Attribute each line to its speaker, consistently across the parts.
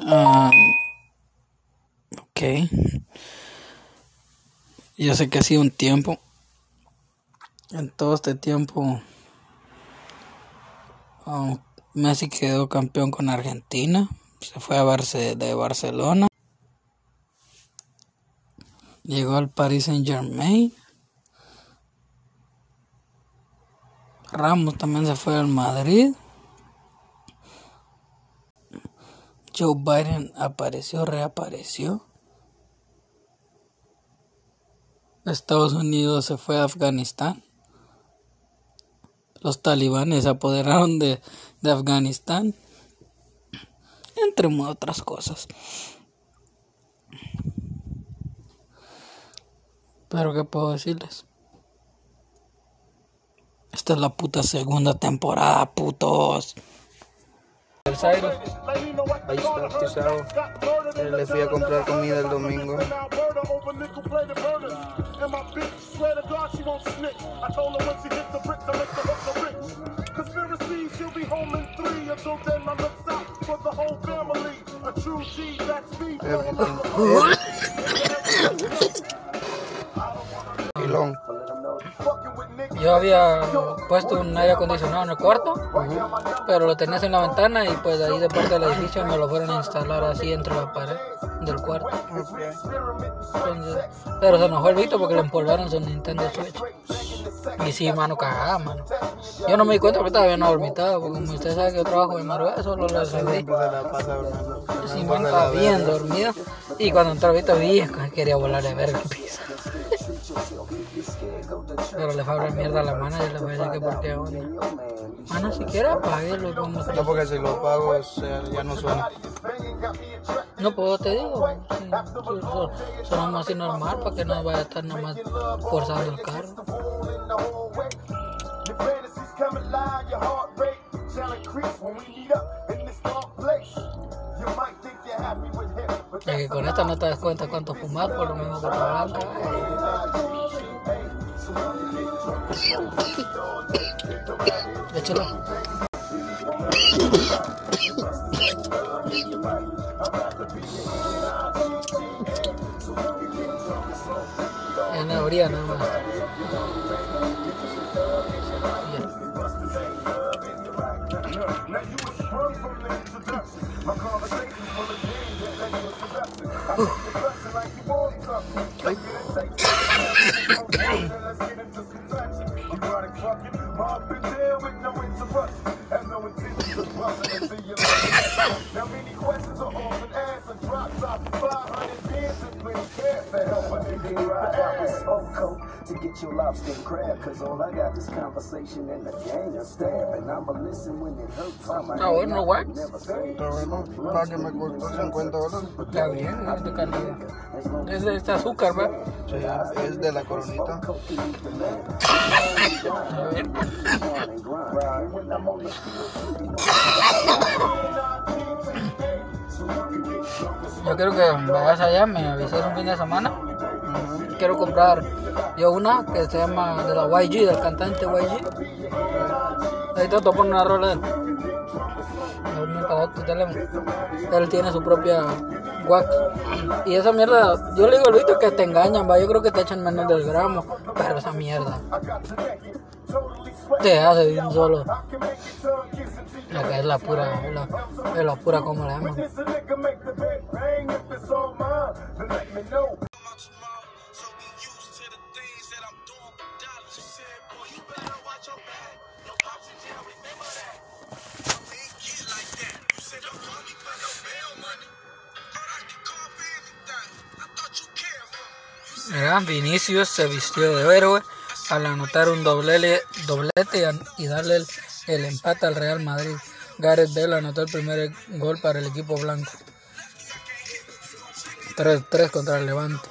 Speaker 1: Um, ok. Yo sé que ha sido un tiempo. En todo este tiempo, um, Messi quedó campeón con Argentina. Se fue a Barce de Barcelona. Llegó al Paris Saint Germain. Ramos también se fue al Madrid. Joe Biden apareció, reapareció. Estados Unidos se fue a Afganistán. Los talibanes se apoderaron de, de Afganistán. Entre otras cosas. Pero ¿qué puedo decirles? Esta es la puta segunda temporada, putos.
Speaker 2: El Cyrus. Ahí está, Tizao. Le fui a comprar comida el domingo. Pilón.
Speaker 1: Yo había puesto un aire acondicionado en el cuarto, pero lo tenías en la ventana y pues ahí de parte del edificio me lo fueron a instalar así dentro de la pared del cuarto. Entonces, pero se enojó el Vito porque le empolvaron su Nintendo Switch. Y sí, mano, cagada, mano. Yo no me di cuenta porque estaba bien dormitado, porque como usted sabe que yo trabajo de madrugada, solo lo recibí. Sí, man, estaba bien dormido. Y cuando entró el Vito vi que quería volar de verga piso. Pero le fue a hablar mierda a la mano y le voy a decir que por qué onda. Mano, siquiera apaguelo como
Speaker 2: No porque si lo pago ya no suena.
Speaker 1: No, pues te digo, sonamos así normal para que no vaya a estar nomás forzando el carro. Y que con esta no te das cuenta cuánto fumas por lo mismo que te blanca. Échalo. Ya no habría nada más. Ya.
Speaker 3: To get your lobster and crab, cause all I got is conversation and the gang of stab. And I'ma listen when it hurts.
Speaker 1: Bueno,
Speaker 3: say
Speaker 2: Está bueno. Para que me costó 50 dólares.
Speaker 1: Está bien, es de calidad. Es de este azúcar, ¿va?
Speaker 2: Sí, es de la coronita.
Speaker 1: A ver. Yo quiero que vayas allá, me avises un fin de semana. Quiero comprar yo una que se llama de la YG, del cantante YG. Ahí te poner una rola de él. Él tiene su propia wax. Y esa mierda, yo le digo Vito que te engañan, va. Yo creo que te echan menos del gramo. Pero esa mierda te hace un solo. La que es la pura, es la, la pura como le llaman. Vinicius se vistió de héroe al anotar un doblete y darle el, el empate al Real Madrid. Gareth Bale anotó el primer gol para el equipo blanco. 3-3 contra el Levante.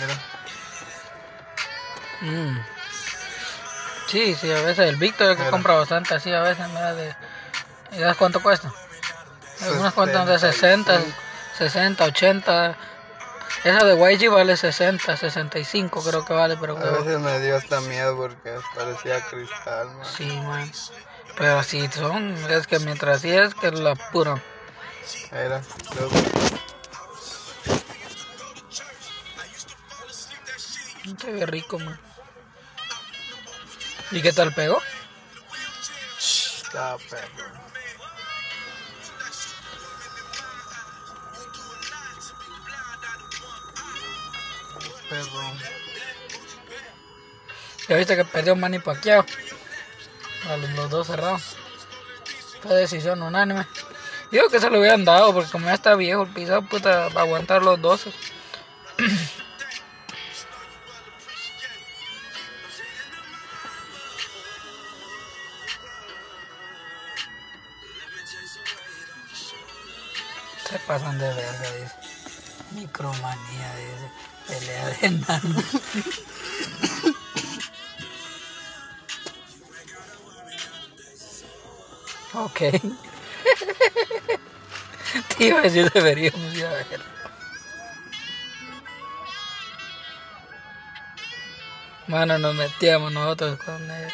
Speaker 2: Mira.
Speaker 1: Mm. Sí, sí, a veces el Víctor es que compra bastante así, a veces, mira, de, ¿Y sabes cuánto cuesta? Algunas cuentan de 60, 60, 80. Esa de YG vale 60, 65 creo que vale, pero
Speaker 2: A
Speaker 1: creo-
Speaker 2: veces me dio hasta miedo porque parecía cristal, man.
Speaker 1: sí, man. Pero así son, es que mientras así es que la pura.
Speaker 2: Era, luego,
Speaker 1: Se ve rico, man. ¿Y qué tal pegó?
Speaker 2: estaba perro. Perro.
Speaker 1: Ya viste que perdió Manny Pacquiao. A los dos cerrados. Fue decisión unánime. Digo que se lo hubieran dado porque como ya está viejo el pisado, puta, va a aguantar los 12. pasan de verga, dice. Micromanía, dice. Pelea de enanos. Ok. Te iba a decir deberíamos ir a ver. Mano, nos metíamos nosotros con él.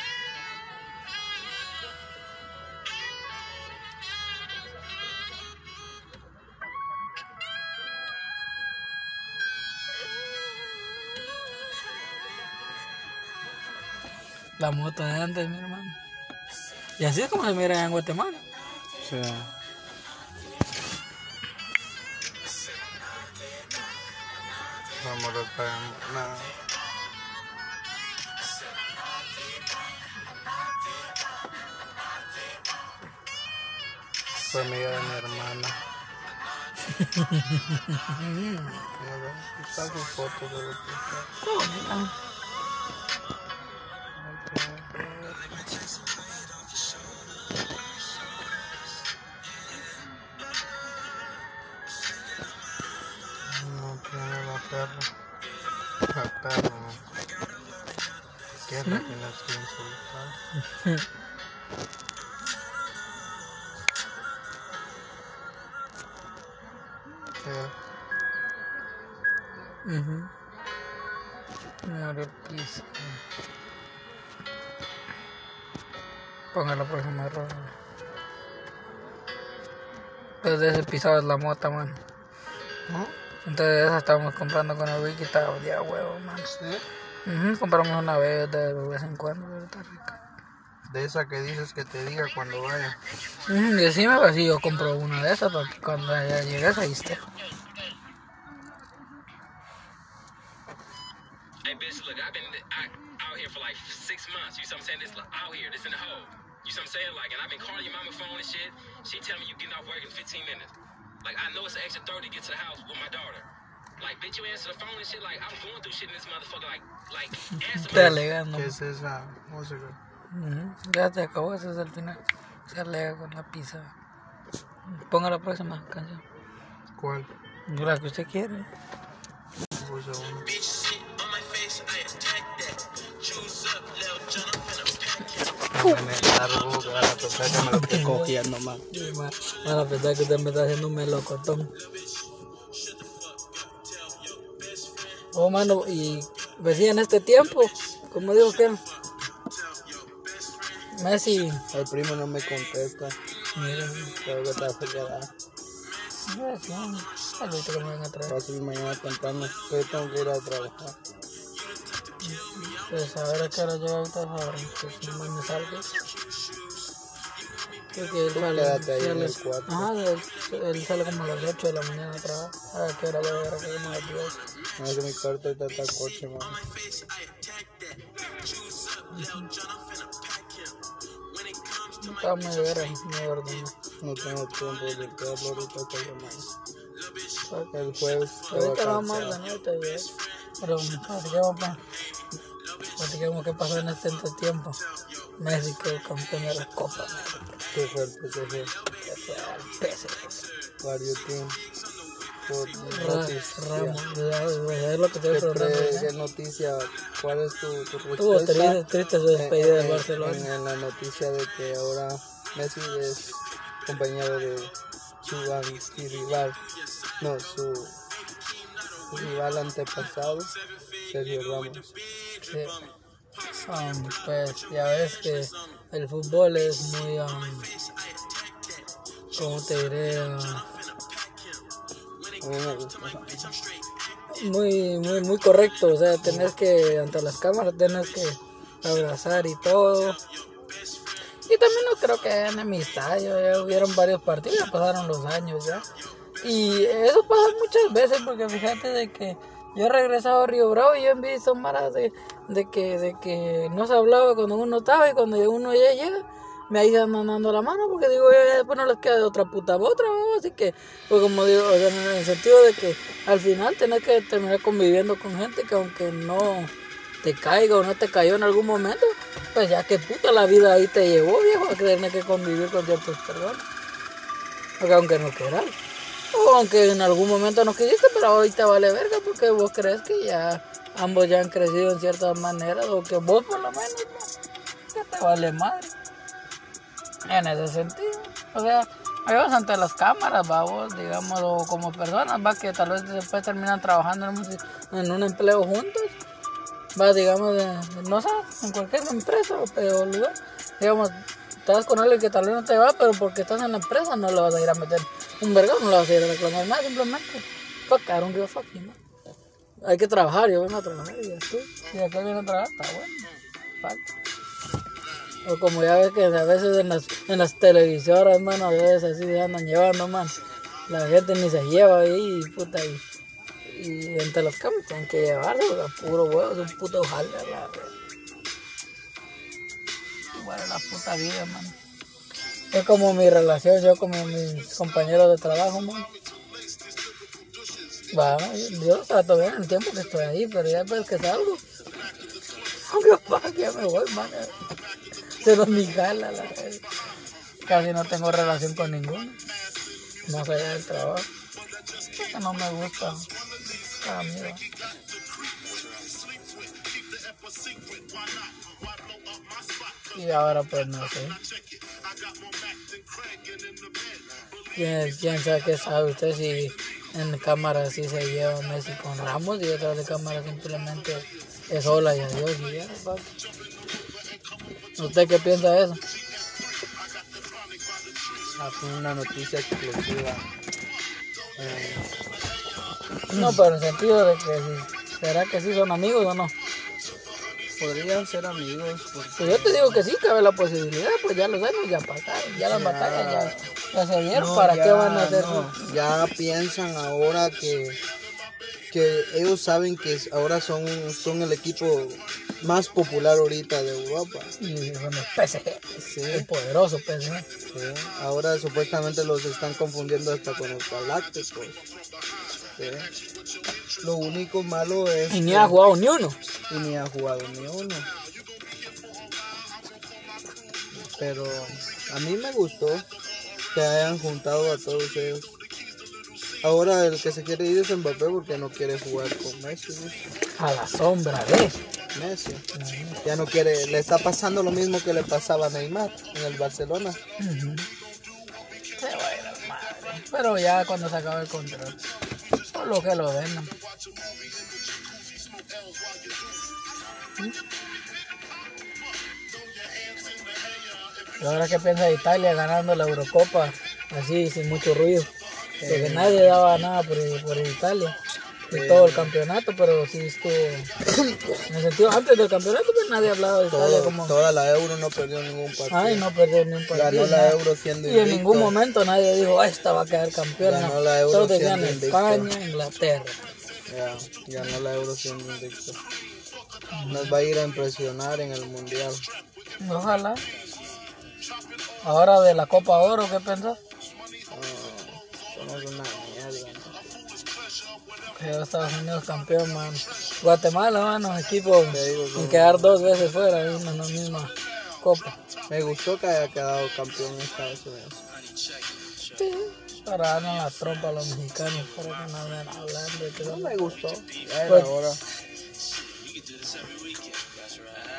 Speaker 1: La moto de antes, mi hermano. Y así es como se mira en Guatemala.
Speaker 2: Sí. Vamos a pagar nada. Fue amiga de mi hermana. Está su foto de lo que está.
Speaker 1: Ujú. Muere el piso. Ponga la próxima roja. Desde ese pisado es la mota, man.
Speaker 2: ¿No?
Speaker 1: Entonces esa estábamos comprando con el Wiki, estaba de huevo, man.
Speaker 2: ¿Sí?
Speaker 1: Ujú, Compramos una vez de vez en cuando, pero está rica.
Speaker 2: De esa que dices que te diga cuando vaya.
Speaker 1: Ujú, Y encima así yo compro una de esas para que cuando ya llegues ahí esté.
Speaker 4: Hey, bitch, look, I've been I, out here for like six months. You see what I'm saying? This like, out here, this in the hole. You see what I'm saying? Like, and I've been calling your mama phone and shit. She tell me you getting off work in 15 minutes. Like, I know it's an extra 30 to get to the house with my daughter. Like, bitch, you answer the phone and shit. Like, I'm going through shit in this motherfucker. Like, like, answer
Speaker 1: Está
Speaker 4: my
Speaker 1: alegando.
Speaker 2: ¿Qué es esa música?
Speaker 1: Ya se acabó, ese es el final. Se alega con la pizza. Ponga la próxima canción.
Speaker 2: ¿Cuál?
Speaker 1: La que usted quiere.
Speaker 2: Largo, que van a que me lo estoy cogiendo más.
Speaker 1: Sí, ma. Van a pensar que usted me está haciendo un melocotón. Oh, mano, y decía en este tiempo, como digo que Messi,
Speaker 2: El primo no me contesta.
Speaker 1: mira,
Speaker 2: Creo que está
Speaker 1: sé, ahorita que me van a traer.
Speaker 2: Fácil mañana temprano. Yo tengo que ir a trabajar.
Speaker 1: Pues a ver a qué hora llega ahorita ahora, que si no me salga. Creo que él sale, sale-. Ajá, él, él sale como a las 8 de la mañana a trabajar. A ver qué hora va a aquí como a las 10.
Speaker 2: No es que mi cuarto está el coche, man.
Speaker 1: Está muy vera, muy ordenado.
Speaker 2: No tengo tiempo de limpiarlo ahorita esta semana. El jueves
Speaker 1: Ahorita lo vamos a ordenar, te digo. Pero platicamos, pa. Platicamos qué pasó en este entretiempo. Quedó campeón de la Copa América.
Speaker 2: Qué fuerte que fue.
Speaker 1: Que fue al PSG.
Speaker 2: Varios teams. Por
Speaker 1: Ra-
Speaker 2: noticia.
Speaker 1: Ramos, es lo que te
Speaker 2: ¿Qué, noticia? ¿Cuál es tu, tu respuesta?
Speaker 1: triste, triste su despedida de
Speaker 2: en,
Speaker 1: Barcelona.
Speaker 2: en- en la noticia de que ahora Messi es compañero de su rival, no, su rival antepasado, Sergio Ramos.
Speaker 1: Sí. Um, pues ya ves que el fútbol es muy, um, ¿cómo te diré?
Speaker 2: Gusta.
Speaker 1: muy, muy, muy correcto. O sea, tenés que, ante las cámaras, tenés que abrazar y todo. Y también no creo que haya enemistad. Ya, ya hubieron varios partidos, ya pasaron los años ya. Y eso pasa muchas veces, porque fíjate de que yo he regresado a Río Bravo y yo he visto maras de, de, que, de que no se hablaba cuando uno estaba y cuando uno ya llega. Me ahí andan dando la mano porque digo ya después no les queda de otra puta otra, ¿no? así que pues como digo, o sea, en el sentido de que al final tenés que terminar conviviendo con gente que aunque no te caiga o no te cayó en algún momento, pues ya que puta la vida ahí te llevó, viejo, a tener que convivir con ciertas personas. Porque aunque no quieras. Aunque en algún momento no quisiste, pero ahorita vale verga porque vos crees que ya ambos ya han crecido en ciertas maneras, o que vos por lo menos, ¿no? ya te vale madre. En ese sentido. O sea, ellos ante las cámaras, vamos, digamos, o como personas, va, que tal vez después terminan trabajando en un, empleo juntos va, digamos, no sé, en cualquier empresa o lugar, digamos, estás con alguien que tal vez no te va, pero porque estás en la empresa no le vas a ir a meter un vergón, no le vas a ir a reclamar nada, simplemente, fuck, I don't give a fuck, know. Hay que trabajar, yo vengo a trabajar y estoy. Y acá viene a trabajar, está bueno. Fuck. O como ya ves que a veces en las, en las televisoras, mano, a veces así se andan llevando, man. La gente ni se lleva ahí, puta, y y entre los campos tienen que llevarse, puro huevo, es un puto jale la vez. Igual es la puta vida, man. Es como mi relación, yo como mis compañeros de trabajo, man. Va, yo los trato bien el tiempo que estoy ahí, pero ya después que salgo, aunque que ya me voy, man. Se ni jala la. Casi no tengo relación con ninguno, más allá del trabajo. Porque no me gusta. Ah, mira. Y ahora pues no sé. ¿Quién, quién sabe qué sabe usted si en cámara sí se lleva Messi con Ramos y detrás de cámara simplemente es hola y adiós y ya. ¿Usted qué piensa de eso?
Speaker 2: Aquí una noticia exclusiva. Eh,
Speaker 1: No, pero en el sentido de que si, ¿será que sí son amigos o no?
Speaker 2: Podrían ser amigos porque
Speaker 1: Si yo te digo que sí, cabe la posibilidad, pues ya los años ya pasaron, ya las batallas ya, ya se dieron,
Speaker 2: No,
Speaker 1: ¿para
Speaker 2: ya
Speaker 1: qué van a hacer?
Speaker 2: no, ya piensan ahora que que ellos saben que ahora son son el equipo más popular ahorita de Europa.
Speaker 1: Y los PSG,
Speaker 2: Sí,
Speaker 1: el poderoso PSG.
Speaker 2: sí. Ahora supuestamente los están confundiendo hasta con los galácticos. Lo único malo es
Speaker 1: Y ni ha jugado ni uno.
Speaker 2: y ni ha jugado ni uno. Pero a mí me gustó que hayan juntado a todos ellos. Ahora el que se quiere ir es Mbappé porque no quiere jugar con Messi.
Speaker 1: A la sombra de.
Speaker 2: Messi. Ya no quiere, le está pasando lo mismo que le pasaba a Neymar en el Barcelona.
Speaker 1: Ujú. Se va a ir al madre. Pero ya cuando se acabe el contrato. Por lo que lo vendan. ¿Y ahora qué piensa de Italia ganando la Eurocopa? Así, sin mucho ruido. Porque nadie daba nada por, por Italia. Y todo el campeonato, pero sí estuvo. En el sentido, antes del campeonato, pues nadie hablaba de Italia
Speaker 2: Todo-
Speaker 1: como.
Speaker 2: Toda la Euro no perdió ningún partido.
Speaker 1: Ay, no perdió ni un partido.
Speaker 2: Ganó la. Euro siendo
Speaker 1: Y en
Speaker 2: invicto.
Speaker 1: ningún momento nadie dijo, "Ah, esta va a quedar campeona.
Speaker 2: Ganó la Euro
Speaker 1: Todos decían
Speaker 2: siendo invicto.
Speaker 1: España, Inglaterra.
Speaker 2: Ya, ganó la Euro siendo invicto. Nos va a ir a impresionar en el Mundial.
Speaker 1: Ojalá. Ahora de la Copa Oro, ¿qué pensás? Que Estados Unidos campeón, man. Guatemala, mano, equipo
Speaker 2: Te digo,
Speaker 1: sin
Speaker 2: no.
Speaker 1: quedar dos veces fuera en la misma Copa.
Speaker 2: Me gustó que haya quedado campeón Estados Unidos.
Speaker 1: Sí, para darle la trompa a los mexicanos, para que no anden hablando. que
Speaker 2: No me gustó. Ya era hora.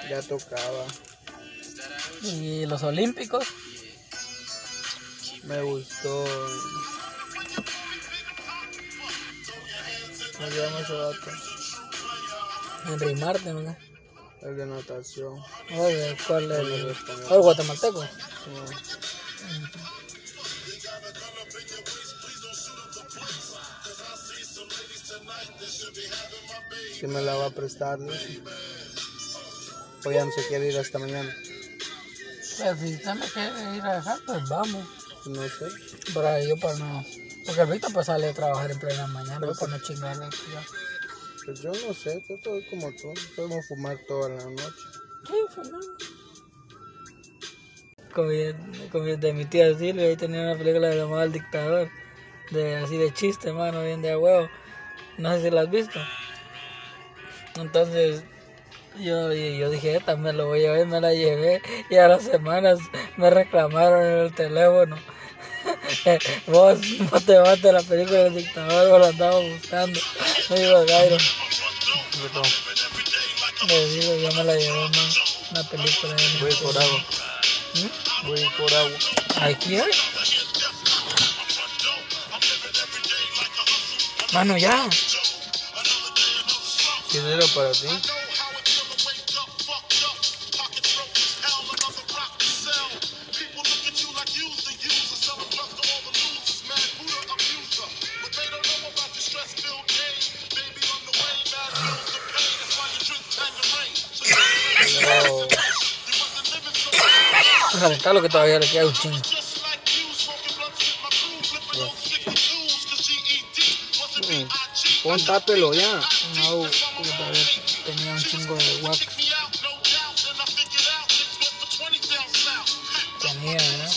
Speaker 2: Ya tocaba.
Speaker 1: Y los Olímpicos,
Speaker 2: Me gustó. ¿Cómo se llama ese vato?
Speaker 1: Henry Martin, ¿no?
Speaker 2: El de natación.
Speaker 1: Oye, ¿cuál es?
Speaker 2: El
Speaker 1: El,
Speaker 2: español.
Speaker 1: el guatemalteco.
Speaker 2: Que me la va a prestar. dice. O ya no se quiere ir hasta mañana.
Speaker 1: Pues si usted me quiere ir a dejar, pues vamos.
Speaker 2: No sé.
Speaker 1: Ahí yo para no... Porque Víctor pues sale a trabajar en plena mañana, no chingarle. pues.
Speaker 2: Pues yo no sé, yo estoy como tú. Podemos fumar toda la noche.
Speaker 1: Sí, bien- como de mi tía Silvia, ahí tenía una película llamada El Dictador, de así de chiste, mano, bien de a huevo. No sé si la has visto. Entonces, yo, yo dije, esta me lo voy a ver, me la llevé, y a las semanas me reclamaron en el teléfono. vos no te vas de la película del dictador, vos la andaba buscando. Me dijo Gairo. Le digo, yo me la llevé, man. Una película de
Speaker 2: Voy por agua.
Speaker 1: ¿Mm?
Speaker 2: Voy por agua.
Speaker 1: ¿Aquí hay? Mano, ya.
Speaker 2: Dinero para ti.
Speaker 1: Calentarlo que todavía le queda un chingo.
Speaker 2: Mm. Pon tápelo ya.
Speaker 1: No, porque todavía tenía un chingo de guapo. Tenía, ¿no?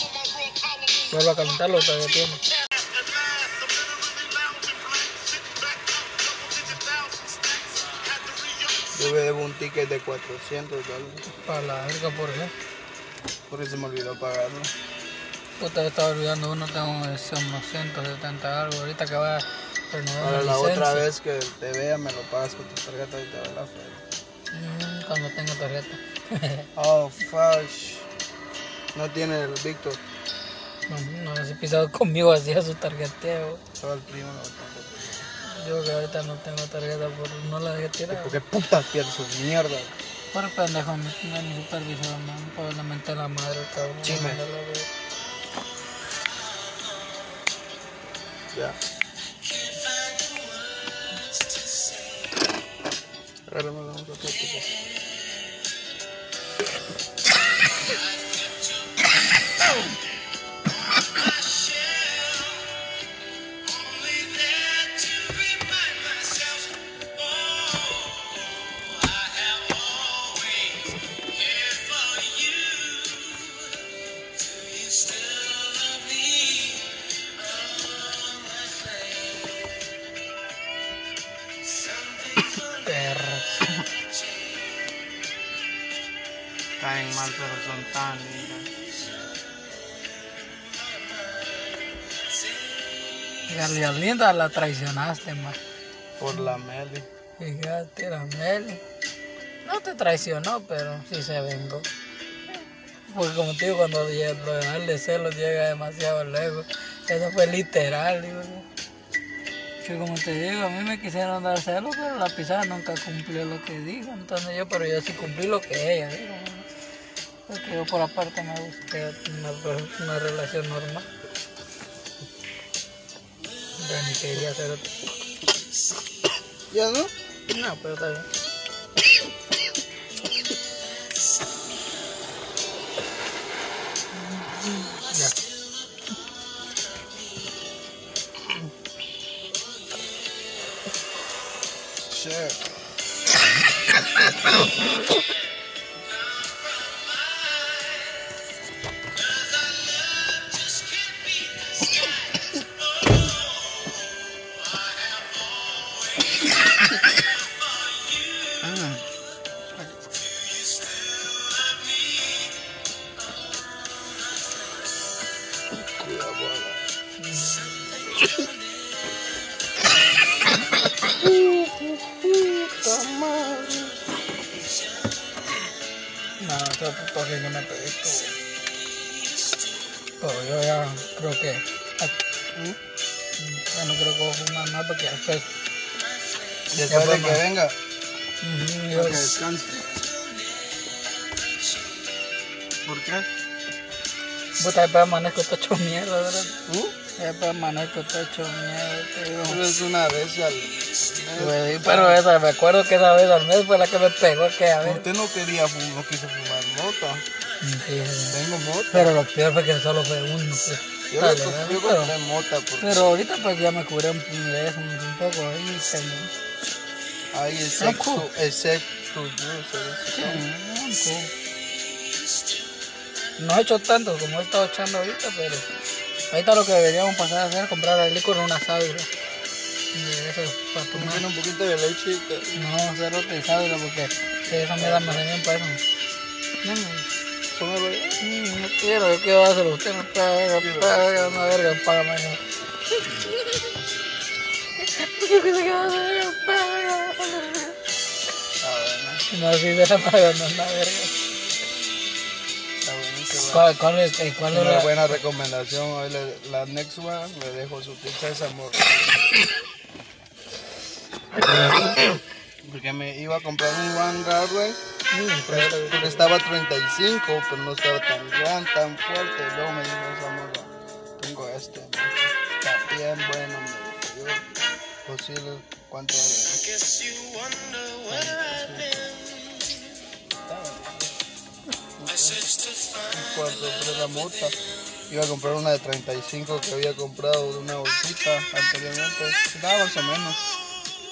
Speaker 1: Vuelvo a calentarlo, todavía tiene.
Speaker 2: Yo me debo un ticket de 400 dólares.
Speaker 1: Para la verga, ¿por qué?
Speaker 2: Porque se me olvidó pagarlo.
Speaker 1: Puta, yo estaba olvidando uno, tengo ese unos 170 algo. Ahorita que va a renovar
Speaker 2: Ahora
Speaker 1: mi
Speaker 2: la otra vez que te vea me lo pagas con tu tarjeta y te doy la feria.
Speaker 1: Mm, Cuando tenga tarjeta.
Speaker 2: Oh, fush. No tiene el Víctor.
Speaker 1: no, no si pisado conmigo hacía su tarjeteo.
Speaker 2: Todo el primo lo tengo.
Speaker 1: Yo que ahorita no tengo tarjeta, por no la dejé tirar.
Speaker 2: ¿Por qué putas pierdes su mierda?
Speaker 1: Por pendejo, mi, no, mi supervisor, man. Por le menté la madre, cabrón. Güey.
Speaker 2: Ya. Agárrame la otra parte, pero son tan lindas.
Speaker 1: Y a linda la traicionaste, man.
Speaker 2: Por la Meli.
Speaker 1: Fíjate, la Meli. No te traicionó, pero sí se vengó. Porque como te digo, cuando llega- lo de darle celos llega demasiado lejos. Eso fue literal, digo yo. Que como te digo, a mí me quisieron dar celos, pero la pisada nunca cumplió lo que dijo. Entonces yo, pero yo sí cumplí lo que ella dijo. Porque yo por aparte me busqué una, una relación normal. Ya ni quería hacer otra.
Speaker 2: ¿Ya no?
Speaker 1: No, pero está bien. Ya.
Speaker 2: Shit.
Speaker 1: Creo que voy a fumar más porque después.
Speaker 2: Después de que venga,
Speaker 1: Ujú, yo-
Speaker 2: para que descanse. ¿Por qué?
Speaker 1: Puta, después amanezco todo hecho mierda, ¿verdad?
Speaker 2: ¿Mm?
Speaker 1: Después amanezco todo hecho mierda, digo.
Speaker 2: Pero es una vez al
Speaker 1: Güey, pero esa, me acuerdo que esa vez al mes fue la que me pegó aquella vez.
Speaker 2: Usted no quería fumar, no quiso fumar mota.
Speaker 1: Sí, sí.
Speaker 2: Tengo mota.
Speaker 1: Pero lo peor fue que solo fue uno, pues.
Speaker 2: Yo
Speaker 1: Dale,
Speaker 2: yo
Speaker 1: pero,
Speaker 2: compré mota porque
Speaker 1: pero ahorita pues ya me curé un, un poco ahí tengo.
Speaker 2: hay
Speaker 1: Ah,
Speaker 2: excepto, excepto yo, ¿sabes?
Speaker 1: Poco. No he hecho tanto como he estado echando ahorita, pero ahorita lo que deberíamos pasar a hacer es comprar al licor una sábila. De eso para tomar.
Speaker 2: un poquito de leche. y
Speaker 1: No, cero de sábila porque esa me da más bien para eso. No, no.
Speaker 2: Póngalo.
Speaker 1: Mm, No quiero, yo quiero hacerlo. Usted no paga, paga, una verga, paga. Yo que se queda verga, paga. No, sí, de la paga, no, una verga.
Speaker 2: está bueno, qué bueno.
Speaker 1: ¿Cuál, cuál es, eh, cuál es
Speaker 2: Una
Speaker 1: la,
Speaker 2: buena recomendación. Hoy le- la next one le dejo su pizza de amor. Porque me iba a comprar un One estaba a 35, pero no estaba tan gran, tan fuerte. Y luego me dijo esa morra, tengo este, está bien bueno, me dijo, yo, posible, ¿cuánto vale? Un cuarto, pero la mota. Iba a comprar una de 35 que había comprado de una bolsita anteriormente. Daba más o menos.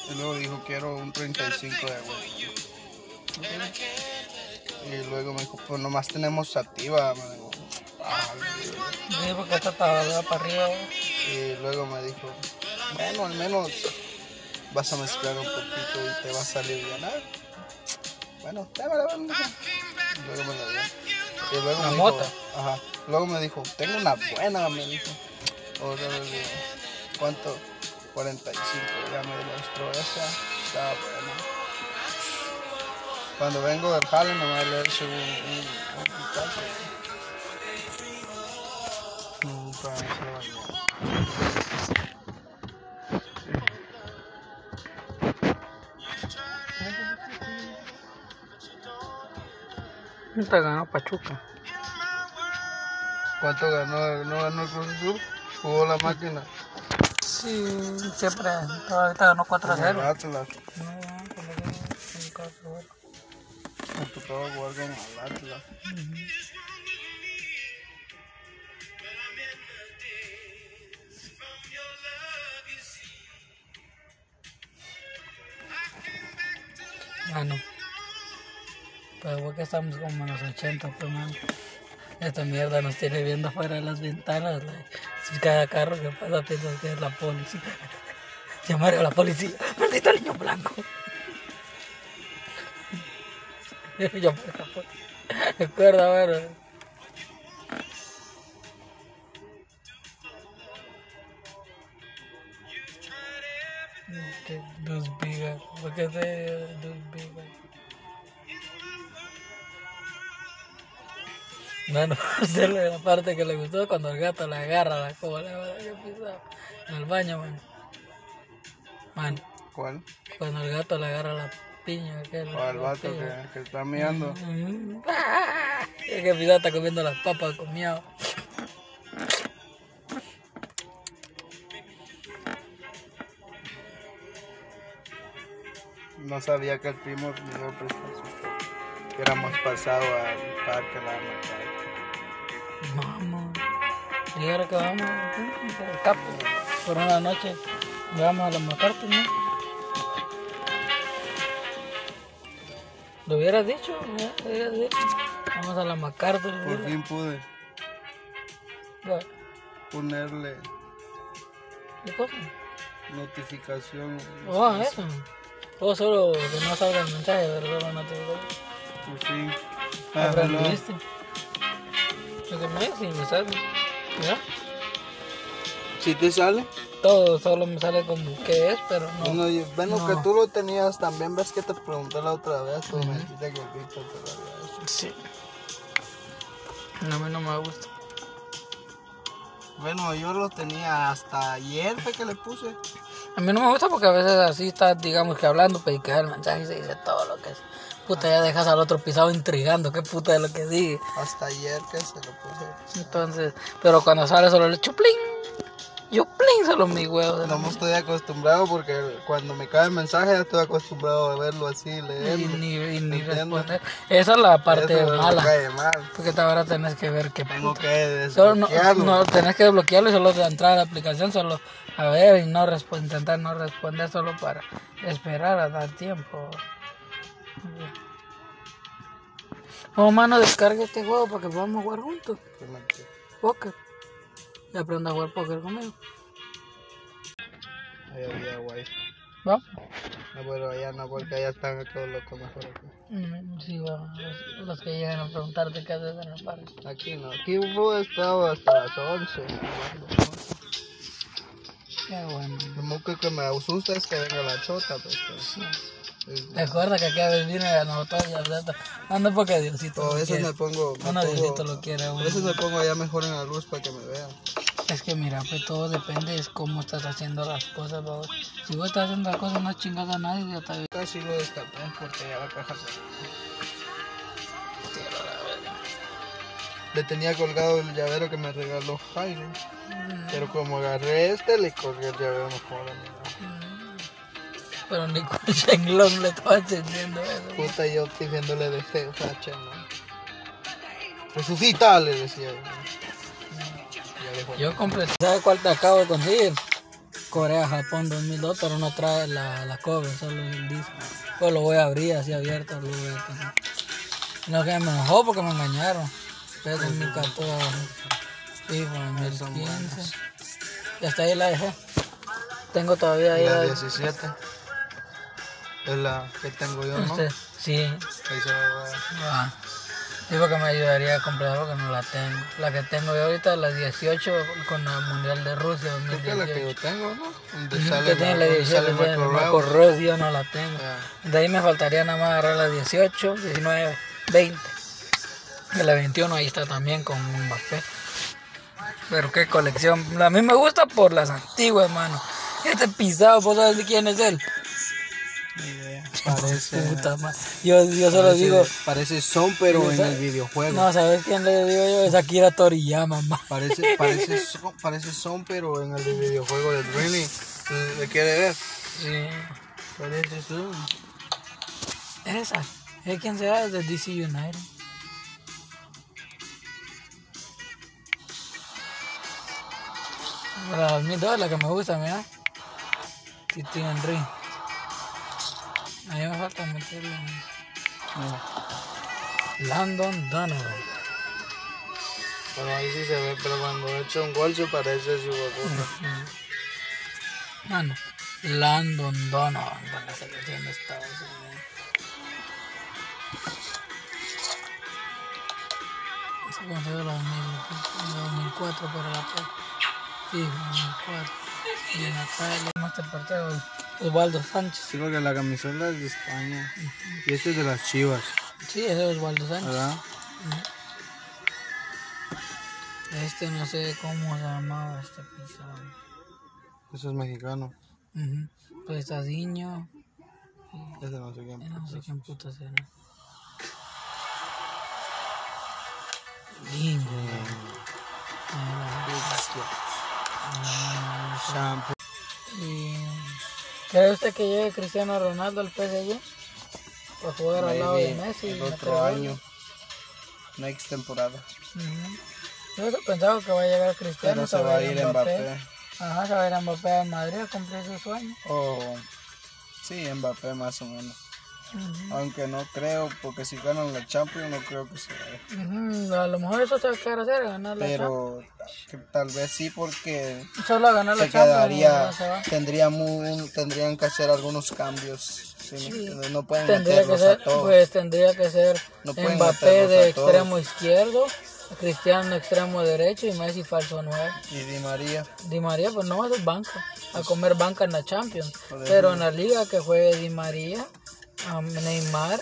Speaker 2: Y luego dijo, quiero un 35 de Y luego me dijo, pues nomás tenemos sativa. Me dijo,
Speaker 1: Sí, porque esta está para arriba.
Speaker 2: y luego me dijo, bueno, al menos vas a mezclar un poquito y te va a salir bien. Ah, Bueno, dámela. Y luego me la dio. Y luego
Speaker 1: ¿La
Speaker 2: me
Speaker 1: mota?
Speaker 2: dijo, ajá. Luego me dijo, tengo una buena, me dijo. Ahora le digo, ¿cuánto? 45. Ya me demostró esa. Estaba buena. Cuando vengo del jale me va a leerse un, un, un pitazo. Un pedazo de-
Speaker 1: Te ganó Pachuca.
Speaker 2: ¿Cuánto ganó? ¿No ganó el Cruz Azul? Jugó la máquina.
Speaker 1: Sí, siempre. Ahorita ganó 4 a
Speaker 2: Con el
Speaker 1: 0.
Speaker 2: Atlas.
Speaker 1: No, que un caso,
Speaker 2: Me tocaba jugar con el Atlas.
Speaker 1: Mano. Pero porque estamos como en los 80, pues, mano. Esta mierda nos tiene viendo afuera de las ventanas. like, cada carro que pasa piensa que es la policía. Llamar a la policía. Maldito niño blanco. La policía. Recuerda, bueno. Dos bigas. ¿Por qué se dos bigas? Bueno, usted le- la parte que le gustó cuando el gato le agarra la cola que pisaba en el baño, man. Man,
Speaker 2: ¿Cuál?
Speaker 1: cuando el gato le agarra la piña.
Speaker 2: O al vato que, que está mirando.
Speaker 1: Mm. Es que pisaba está comiendo las papas con miau.
Speaker 2: No sabía que el primo me iba a prestar su Que éramos pasado al parque la matar.
Speaker 1: Vamos. Y ahora que vamos por una noche, vamos a la MacArthur, ¿no? Lo hubieras dicho, ¿no? Lo hubieras dicho. Vamos a la MacArthur.
Speaker 2: Por fin pude
Speaker 1: Va,
Speaker 2: ponerle
Speaker 1: ¿Qué cosa?
Speaker 2: notificación.
Speaker 1: Oh, eso. O solo que no salga el mensaje, pero solo no te digo.
Speaker 2: Por fin. Ah,
Speaker 1: Aprendiste. Lo que me dice, me sale. ¿Ya?
Speaker 2: Si te sale?
Speaker 1: Todo solo me sale como que es, pero no.
Speaker 2: Bueno, y- bueno
Speaker 1: No.
Speaker 2: que tú lo tenías también. ¿Ves que te pregunté la otra vez? Pues me dijiste que el Víctor te lo había hecho.
Speaker 1: Sí. No, a mí no me gusta.
Speaker 2: Bueno, yo lo tenía hasta ayer fue que le puse.
Speaker 1: A mí no me gusta porque a veces así estás, digamos que hablando, pues y queda el mensaje y se dice todo lo que es. Puta, ya dejas al otro pisado intrigando, qué puta es lo que sigue.
Speaker 2: Hasta ayer que se lo puse.
Speaker 1: Entonces, pero cuando sale solo el chuplín, chuplín solo mi huevo.
Speaker 2: No me estoy acostumbrado porque cuando me cae el mensaje ya estoy acostumbrado a verlo así,
Speaker 1: Y
Speaker 2: leerlo.
Speaker 1: ni, y ni responder. Esa es la parte
Speaker 2: Eso
Speaker 1: mala.
Speaker 2: cae mal.
Speaker 1: Porque ahora tenés que ver qué
Speaker 2: Tengo que
Speaker 1: Solo no,
Speaker 2: desbloquearlo.
Speaker 1: no, tenés que desbloquearlo y solo de entrar a la aplicación, solo a ver y no intentar no responder solo para esperar a dar tiempo. Oh, mano, descarga este juego para que podamos jugar juntos.
Speaker 2: Que
Speaker 1: Póker. Y aprenda a jugar póker conmigo.
Speaker 2: Ahí había guay.
Speaker 1: ¿Va?
Speaker 2: No, pero allá no, porque allá están todos los mejor aquí.
Speaker 1: Mm, Sí, va. Los, los que llegan a preguntarte qué haces en el parque.
Speaker 2: Aquí no, aquí hubo estado hasta las 11.
Speaker 1: Qué bueno.
Speaker 2: Lo único que me asusta es que venga la chota, pues. que- es-
Speaker 1: Recuerda que aquí a veces viene a nosotros y veces- No, no porque Diosito
Speaker 2: O a veces
Speaker 1: quiere.
Speaker 2: me pongo. me pongo-
Speaker 1: Diosito lo quiere. a
Speaker 2: veces me pongo allá mejor en la luz para que me vean.
Speaker 1: Es que mira, pues todo depende de cómo estás haciendo las cosas, babos. Si vos estás haciendo las cosas no chingas a nadie, ya está bien.
Speaker 2: Casi lo destapé porque ya la caja se. Le tenía colgado el llavero que me regaló Jairo. Pero como agarré este, le colgué el llavero mejor. amigo.
Speaker 1: Pero ni con Shenlong le estaba entendiendo eso.
Speaker 2: Puta, yo pidiéndole de feo, facha, ¿no? Resucita, le decía.
Speaker 1: Yo compré, ¿sabes cuál te acabo de conseguir? Corea, Japón 2002, pero no trae la, la cover, solo el disco. Pues lo voy a abrir así abierto. Lo voy a tener. No, que me enojó porque me engañaron. Es 2014, FIFA 2015. Y hasta ahí la dejé. Tengo todavía ahí
Speaker 2: La
Speaker 1: la-
Speaker 2: 17. Es la que tengo yo, ¿no?
Speaker 1: Usted- Sí,
Speaker 2: Ahí se va.
Speaker 1: ah. Sí, porque me ayudaría a comprar porque no la tengo. La que tengo yo ahorita es la 18 con la Mundial de Rusia
Speaker 2: Creo que es la que
Speaker 1: 2018.
Speaker 2: yo tengo, ¿no? Donde
Speaker 1: Ujú,
Speaker 2: sale
Speaker 1: la
Speaker 2: donde
Speaker 1: 18,
Speaker 2: sale Marco
Speaker 1: yo no la tengo.
Speaker 2: Ya.
Speaker 1: De ahí me faltaría nada más agarrar la 18, 19, 20. De la 21 ahí está también con Mbappé. Pero qué colección. A mí me gusta por las antiguas, mano. Este pisado, ¿vos sabes de quién es él?
Speaker 2: Idea. Parece.
Speaker 1: Puta madre. Yo, yo solo
Speaker 2: parece-
Speaker 1: digo,
Speaker 2: Parece son, pero en el videojuego.
Speaker 1: no, ¿sabes quién le digo yo? Es Akira Toriyama, ma.
Speaker 2: Parece, parece, son, parece son, pero en el videojuego de Dreamy. ¿Le quiere ver?
Speaker 1: Sí.
Speaker 2: Parece son.
Speaker 1: Esa. ¿Es quién será? Es de DC United. La 2002 es la que me gusta, mira. Titi Henry. A mí me falta meterle. Landon Donovan.
Speaker 2: Bueno, ahí sí se ve, pero cuando he hecho un gol se parece vos
Speaker 1: Mano. Landon Donovan con la selección de Estados Unidos. Consejo de la 2004 para la P. Sí, 2004. Y Natalia, Master Partido, Osvaldo Sánchez.
Speaker 2: Sí, porque la camisola es de España. Y este es de las chivas,
Speaker 1: Sí, ese es Osvaldo Sánchez.
Speaker 2: ¿verdad?
Speaker 1: Este no sé cómo se llamaba este pisado.
Speaker 2: Ese es mexicano.
Speaker 1: Uh Pues está Diño.
Speaker 2: Ese no sé quién.
Speaker 1: No sé quién puta será. Diño.
Speaker 2: Shampoo.
Speaker 1: Y ¿Cree usted que llegue Cristiano Ronaldo al PSG? Para jugar al lado de Messi.
Speaker 2: el otro año. Next temporada.
Speaker 1: Ujú. Yo pensaba que va a llegar Cristiano.
Speaker 2: Pero se va a ir Mbappé.
Speaker 1: Ajá, se va a ir a Mbappé a Madrid a cumplir su sueño.
Speaker 2: O sí, Mbappé más o menos. Aunque no creo, porque si ganan la Champions no creo que se.
Speaker 1: Ujú, A lo mejor eso se va a quedar hacer, ganar la
Speaker 2: Pero que tal vez sí porque
Speaker 1: Champions. Solo a ganar la
Speaker 2: se
Speaker 1: Champions.
Speaker 2: quedaría, tendría muy, tendrían que hacer algunos cambios. No pueden
Speaker 1: Tendría que ser,
Speaker 2: a todos.
Speaker 1: pues tendría que ser
Speaker 2: No
Speaker 1: Mbappé de extremo izquierdo, Cristiano extremo derecho y Messi falso 9.
Speaker 2: Y Di María,
Speaker 1: Di María pues no va a ser banca, a comer banca en la Champions, pero en la liga que juegue Di María, um, Neymar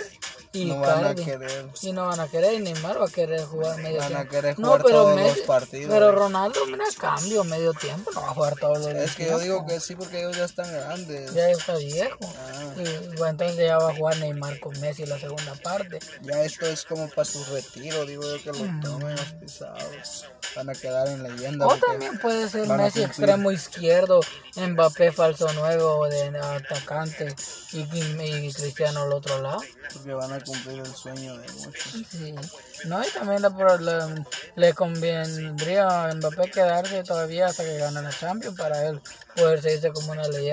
Speaker 1: y
Speaker 2: no van a querer.
Speaker 1: Y no van a querer, y Neymar va a querer jugar medio
Speaker 2: Van a querer
Speaker 1: no,
Speaker 2: jugar
Speaker 1: pero
Speaker 2: todos los partidos.
Speaker 1: Pero Ronaldo, mira, cambio medio tiempo, no va a jugar todos los
Speaker 2: Es que yo digo que sí porque ellos ya están grandes.
Speaker 1: Ya está viejo.
Speaker 2: Ah.
Speaker 1: Y bueno, entonces ya va a jugar Neymar con Messi la segunda parte.
Speaker 2: Ya esto es como para su retiro, digo yo que lo
Speaker 1: Mm.
Speaker 2: tomen los pisados. Van a quedar en leyenda.
Speaker 1: O también puede ser Messi extremo izquierdo, Mbappé falso nuevo de atacante y, y- y Cristiano al otro lado.
Speaker 2: porque van a cumplir el sueño de muchos.
Speaker 1: No, y también le, le convendría a Mbappé quedarse todavía hasta que gane la Champions para él poder seguirse como una leyenda.